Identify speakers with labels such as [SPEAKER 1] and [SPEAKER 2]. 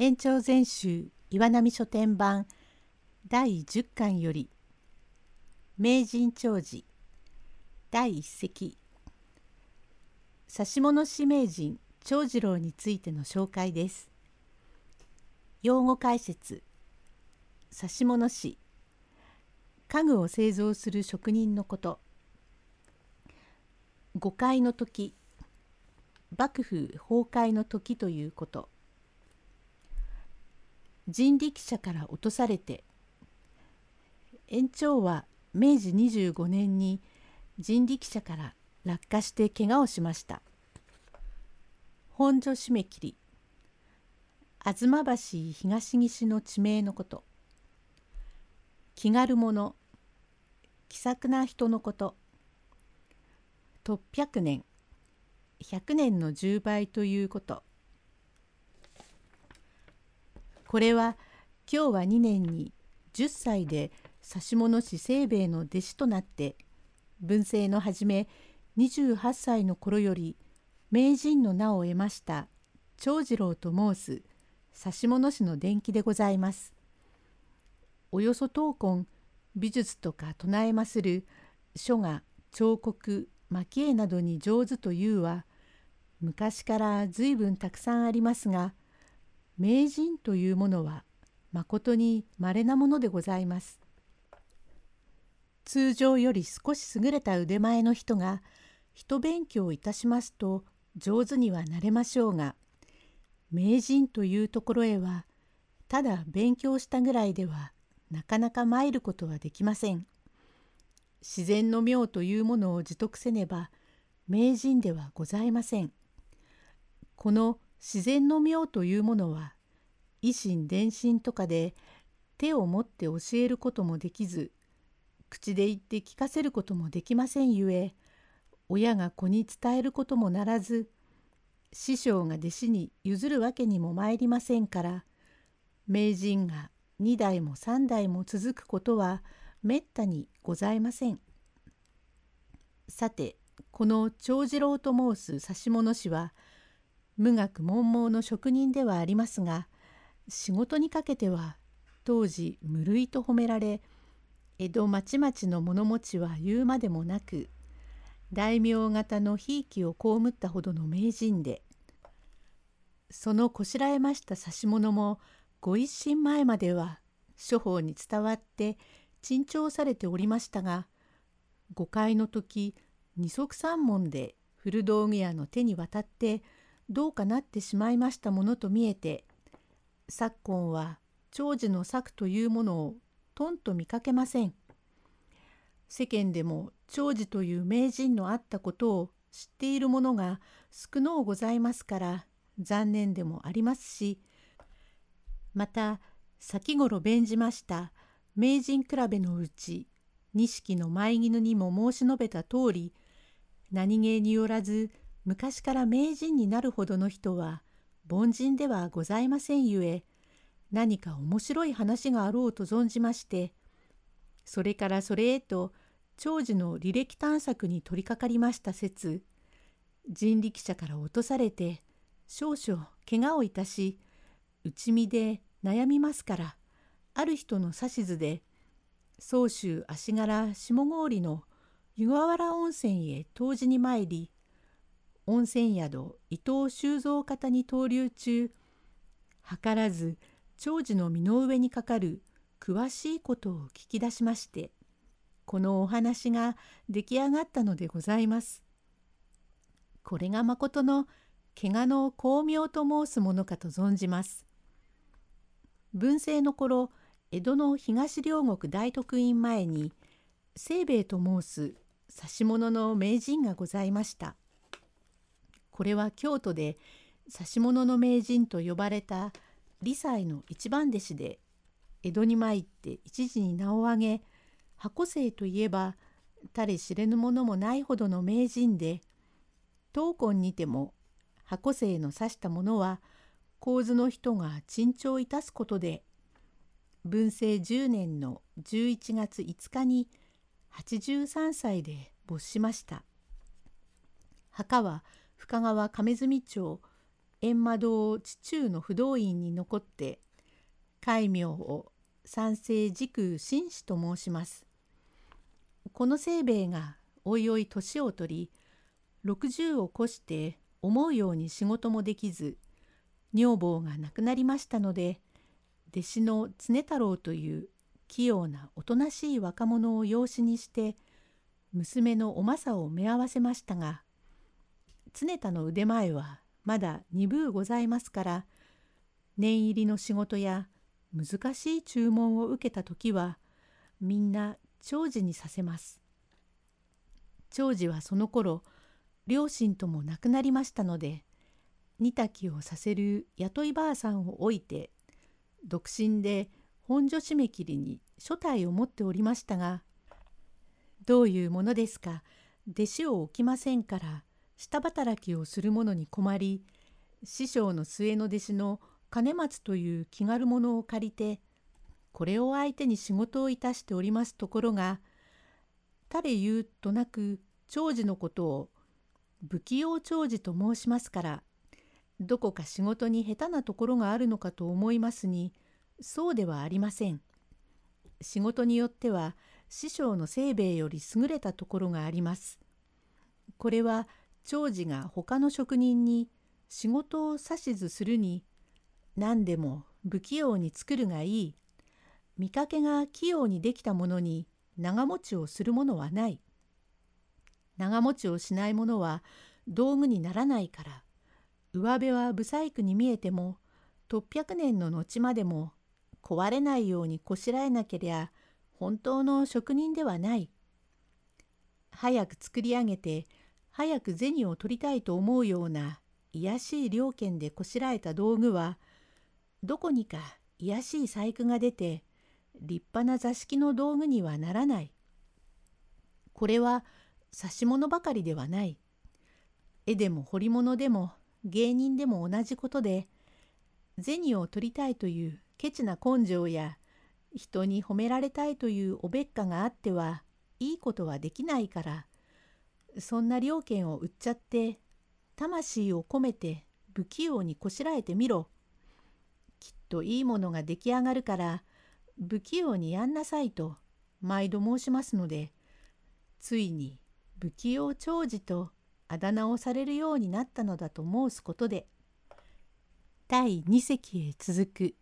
[SPEAKER 1] 延長全集岩波書店版第10巻より名人長寿第一席指物師名人長次郎についての紹介です。用語解説指物師家具を製造する職人のこと誤解の時幕府崩壊の時ということ人力車から落とされて延長は明治25年に人力車から落下して怪我をしました。本所締め切り吾妻橋東岸の地名のこと気軽者気さくな人のこと突百年100年の10倍ということ。これは今日は2年に10歳で指物師清兵衛の弟子となって文政の初め28歳の頃より名人の名を得ました長次郎と申す指物師の伝記でございます。およそ闘魂美術とか唱えまする書画彫刻蒔絵などに上手というは昔から随分たくさんありますが名人というものはまことに稀なものでございます。通常より少し優れた腕前の人が人勉強いたしますと上手にはなれましょうが名人というところへはただ勉強したぐらいではなかなか参ることはできません。自然の妙というものを自得せねば名人ではございません。この自然の妙というものは維心伝心とかで手を持って教えることもできず口で言って聞かせることもできませんゆえ親が子に伝えることもならず師匠が弟子に譲るわけにも参りませんから名人が2代も3代も続くことはめったにございません。さてこの長次郎と申す指物師は無学文盲の職人ではありますが仕事にかけては当時無類と褒められ江戸町々の物持ちは言うまでもなく大名方のひいきを被ったほどの名人でそのこしらえました指物もご一新前までは諸方に伝わって珍重されておりましたが誤解の時二足三門で古道具屋の手に渡ってどうかなってしまいましたものと見えて昨今は長寿の策というものをとんと見かけません。世間でも長寿という名人のあったことを知っている者が少のうございますから残念でもありますしまた先頃弁じました名人比べのうち錦の舞絹にも申し述べた通り何気によらず昔から名人になるほどの人は凡人ではございませんゆえ何か面白い話があろうと存じましてそれからそれへと長寿の履歴探索に取り掛かりました説人力車から落とされて少々怪我をいたし内身で悩みますからある人の指図で宗州足柄下郡の湯河原温泉へ湯治に参り温泉宿伊藤修造方に投留中図らず長寿の身の上にかかる詳しいことを聞き出しましてこのお話が出来上がったのでございます。これがまことの怪我の巧妙と申すものかと存じます。文政の頃江戸の東両国大徳院前に清兵衛と申す指物の名人がございました。これは京都で指物の名人と呼ばれた李斎の一番弟子で江戸に参って一時に名を挙げ箱生といえば誰知れぬものもないほどの名人で当根にても箱生の指したものは構図の人が珍重いたすことで文政10年の11月5日に83歳で没しました。墓は深川亀住町閻魔堂地中の不動院に残って戒名を三世時空紳士と申します。この清兵衛がおいおい年を取り60を越して思うように仕事もできず女房が亡くなりましたので弟子の常太郎という器用なおとなしい若者を養子にして娘のお政を目合わせましたが常田の腕前はまだ鈍うございますから念入りの仕事や難しい注文を受けた時はみんな長寿にさせます。長寿はその頃両親とも亡くなりましたので煮炊きをさせる雇いばあさんを置いて独身で本所締め切りに所帯を持っておりましたがどういうものですか弟子を置きませんから下働きをする者に困り師匠の末の弟子の金松という気軽者を借りてこれを相手に仕事をいたしておりますところが誰言うとなく長寿のことを不器用長寿と申しますからどこか仕事に下手なところがあるのかと思いますにそうではありません。仕事によっては師匠の清兵衛より優れたところがあります。これは長寿が他の職人に仕事を指図するに何でも不器用に作るがいい。見かけが器用にできたものに長持ちをするものはない。長持ちをしないものは道具にならないから。上辺は不細工に見えても突百年の後までも壊れないようにこしらえなけりゃ本当の職人ではない。早く作り上げて早く銭を取りたいと思うような卑しい料金でこしらえた道具はどこにか卑しい細工が出て立派な座敷の道具にはならない。これは指し物ばかりではない。絵でも彫り物でも芸人でも同じことで銭を取りたいというケチな根性や人に褒められたいというおべっかがあってはいいことはできないからそんな料金を売っちゃって魂を込めて不器用にこしらえてみろ。きっといいものが出来上がるから不器用にやんなさいと毎度申しますのでついに不器用長寿とあだ名をされるようになったのだと申すことで第二席へ続く